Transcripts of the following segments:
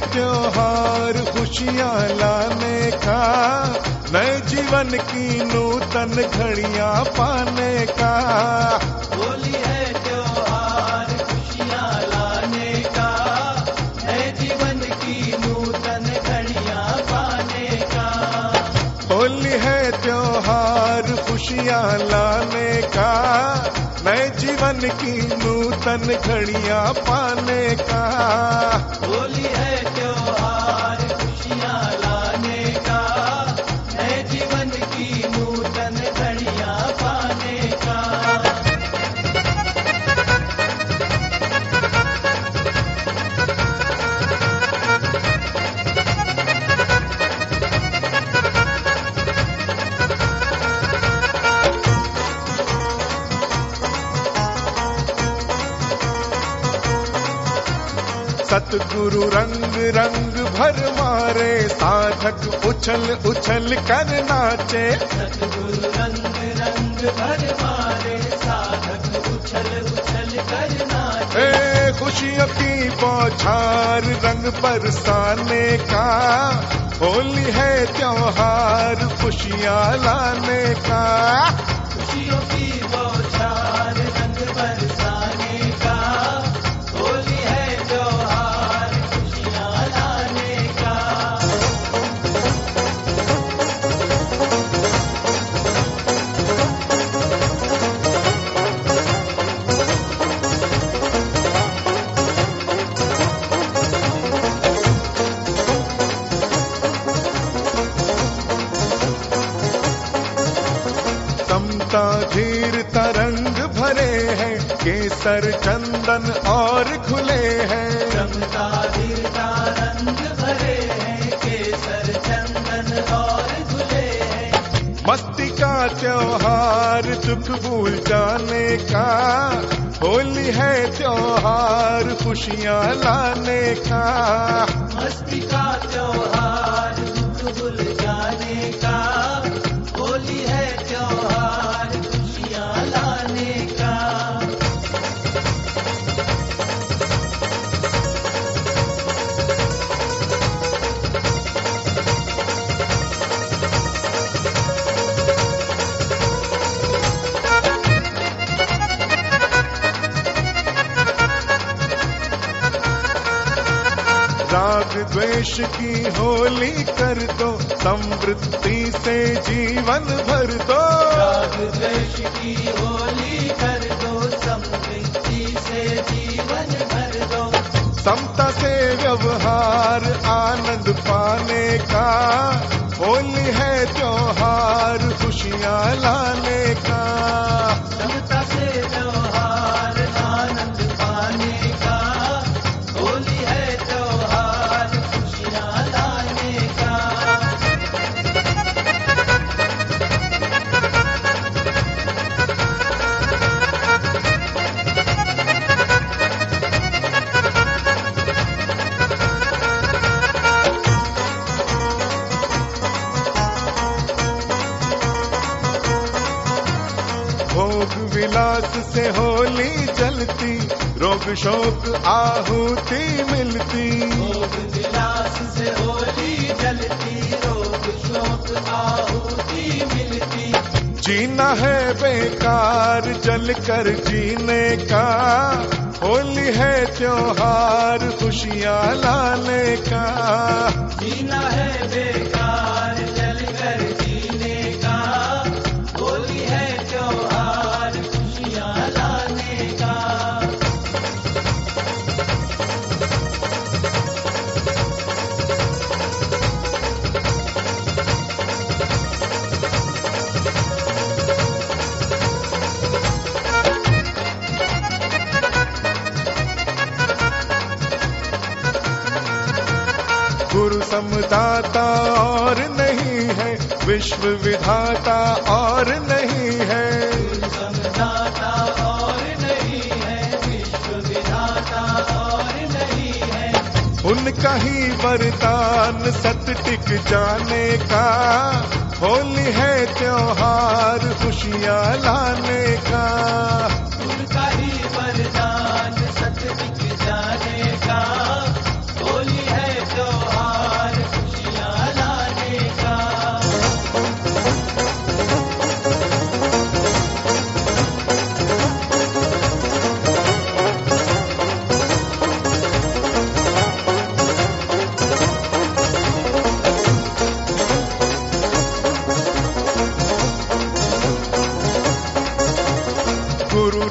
त्योहार खुशियाँ लाने का नए जीवन की नूतन घड़ियाँ पाने का। होली है त्योहार खुशियाँ लाने का नए जीवन की नूतन घड़ियाँ पाने का। होली है त्योहार खुशियाँ लाने का नए जीवन की नूतन घड़ियाँ पाने का। सतगुरु रंग रंग भर मारे साधक उछल उछल कर नाचे। सतगुरु रंग रंग भर मारे साधक उछल उछल कर नाचे। खुशियों की बौछार रंग बरसाने का होली है त्योहार खुशियाँ लाने का। केसर चंदन और खुले हैं। रंग भरे हैं केसर चंदन और धुले हैं मस्ती का त्योहार दुख भूल जाने का। होली है त्योहार, खुशियाँ लाने का। मस्ती का त्योहार की होली कर दो समृद्धि से जीवन भर दो। राग द्वेष की होली कर दो समृद्धि से जीवन भर दो। समता से व्यवहार आनंद पाने का। होली है त्योहार खुशियाँ लाने रोग शोक आहुति मिलती। भोग विलास से होली जलती रोग शोक आहुति मिलती। जीना है बेकार जल कर जीने का। होली है त्योहार खुशियाँ लाने का। जीना है बेकार समदाता और नहीं है विश्व विधाता और नहीं है। समदाता और नहीं है विश्व विधाता और नहीं है। उनका ही वरदान सत टिक जाने का होली है त्योहार खुशियाँ लाने का। उनका ही वरदान सत दिख जाने का।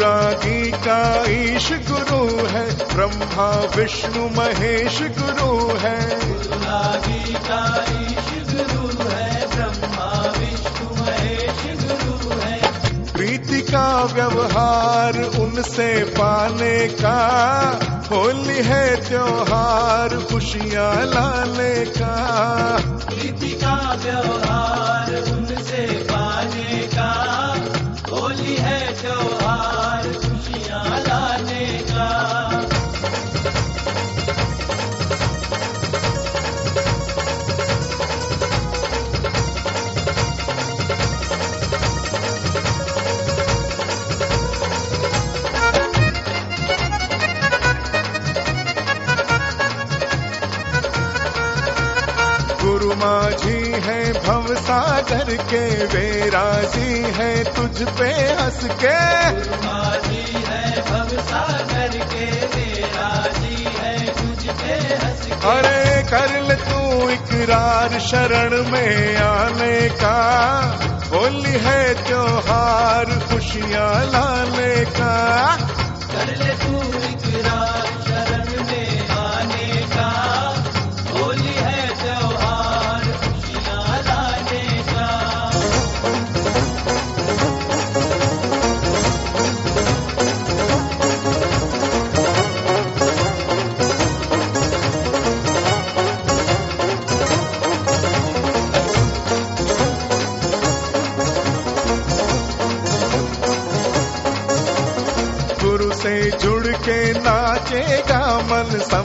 पूरा गीता ईश गुरु है ब्रह्मा विष्णु महेश गुरु है। पूरा गीता ईश गुरु है ब्रह्मा विष्णु महेश गुरु है। प्रीति का व्यवहार उनसे पाने का होली है त्योहार खुशियाँ लाने का। प्रीति का व्यवहार उनसे पाने का होली है त्योहार खुशियाँ लाने का। सागर के वे राज़ी है तुझ पे हंस के। माझी है भव सागर के मेरा जी है तुझ पे हंस के। अरे कर ले तू इकरार शरण में आने का। होली है त्योहार खुशियाँ लाने का।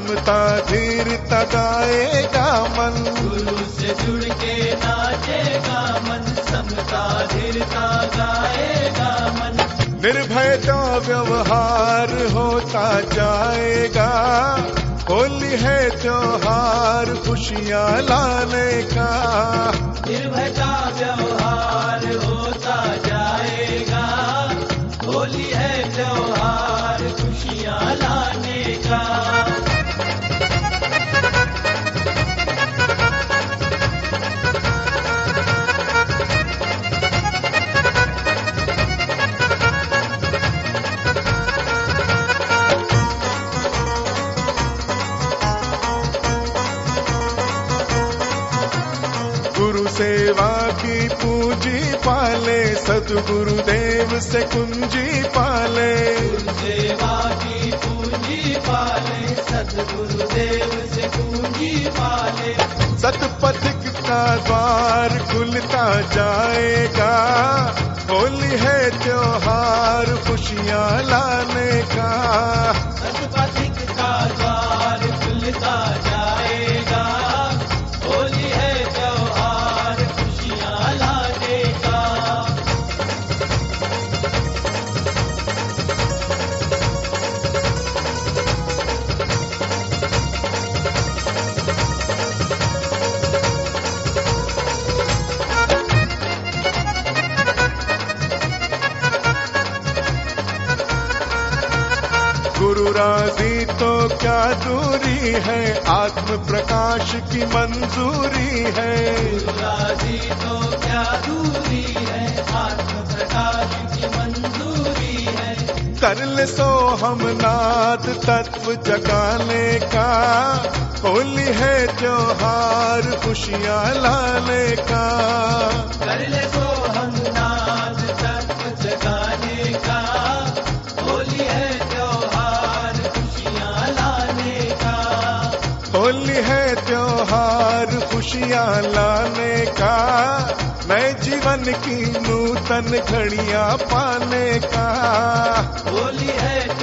मन समता धीरता गाएगा मन। गुरु से जुड़ के नाचेगा मन। समता धीरता गाएगा मन। निर्भयता व्यवहार होता जाएगा होली है त्योहार खुशियाँ लाने का निर्भयता व्यवहार होता जाएगा होली है त्योहार खुशियाँ लाने का पाले सतगुरुदेव से कुंजी पाले। सेवा की पूंजी पाले सतगुरुदेव से कुंजी पाले। सतपथिक का द्वार खुलता जाएगा गुरु राज़ी तो क्या दूरी है? आत्म प्रकाश की मंजूरी है। राज़ी तो क्या दूरी है? आत्म प्रकाश की मंजूरी है। कर ले सो हम नाद तत्व जगाने का। होली है त्योहार खुशियाँ लाने का। कर ले तो त्योहार खुशियाँ लाने का मैं जीवन की नूतन घड़ियाँ पाने का। होली है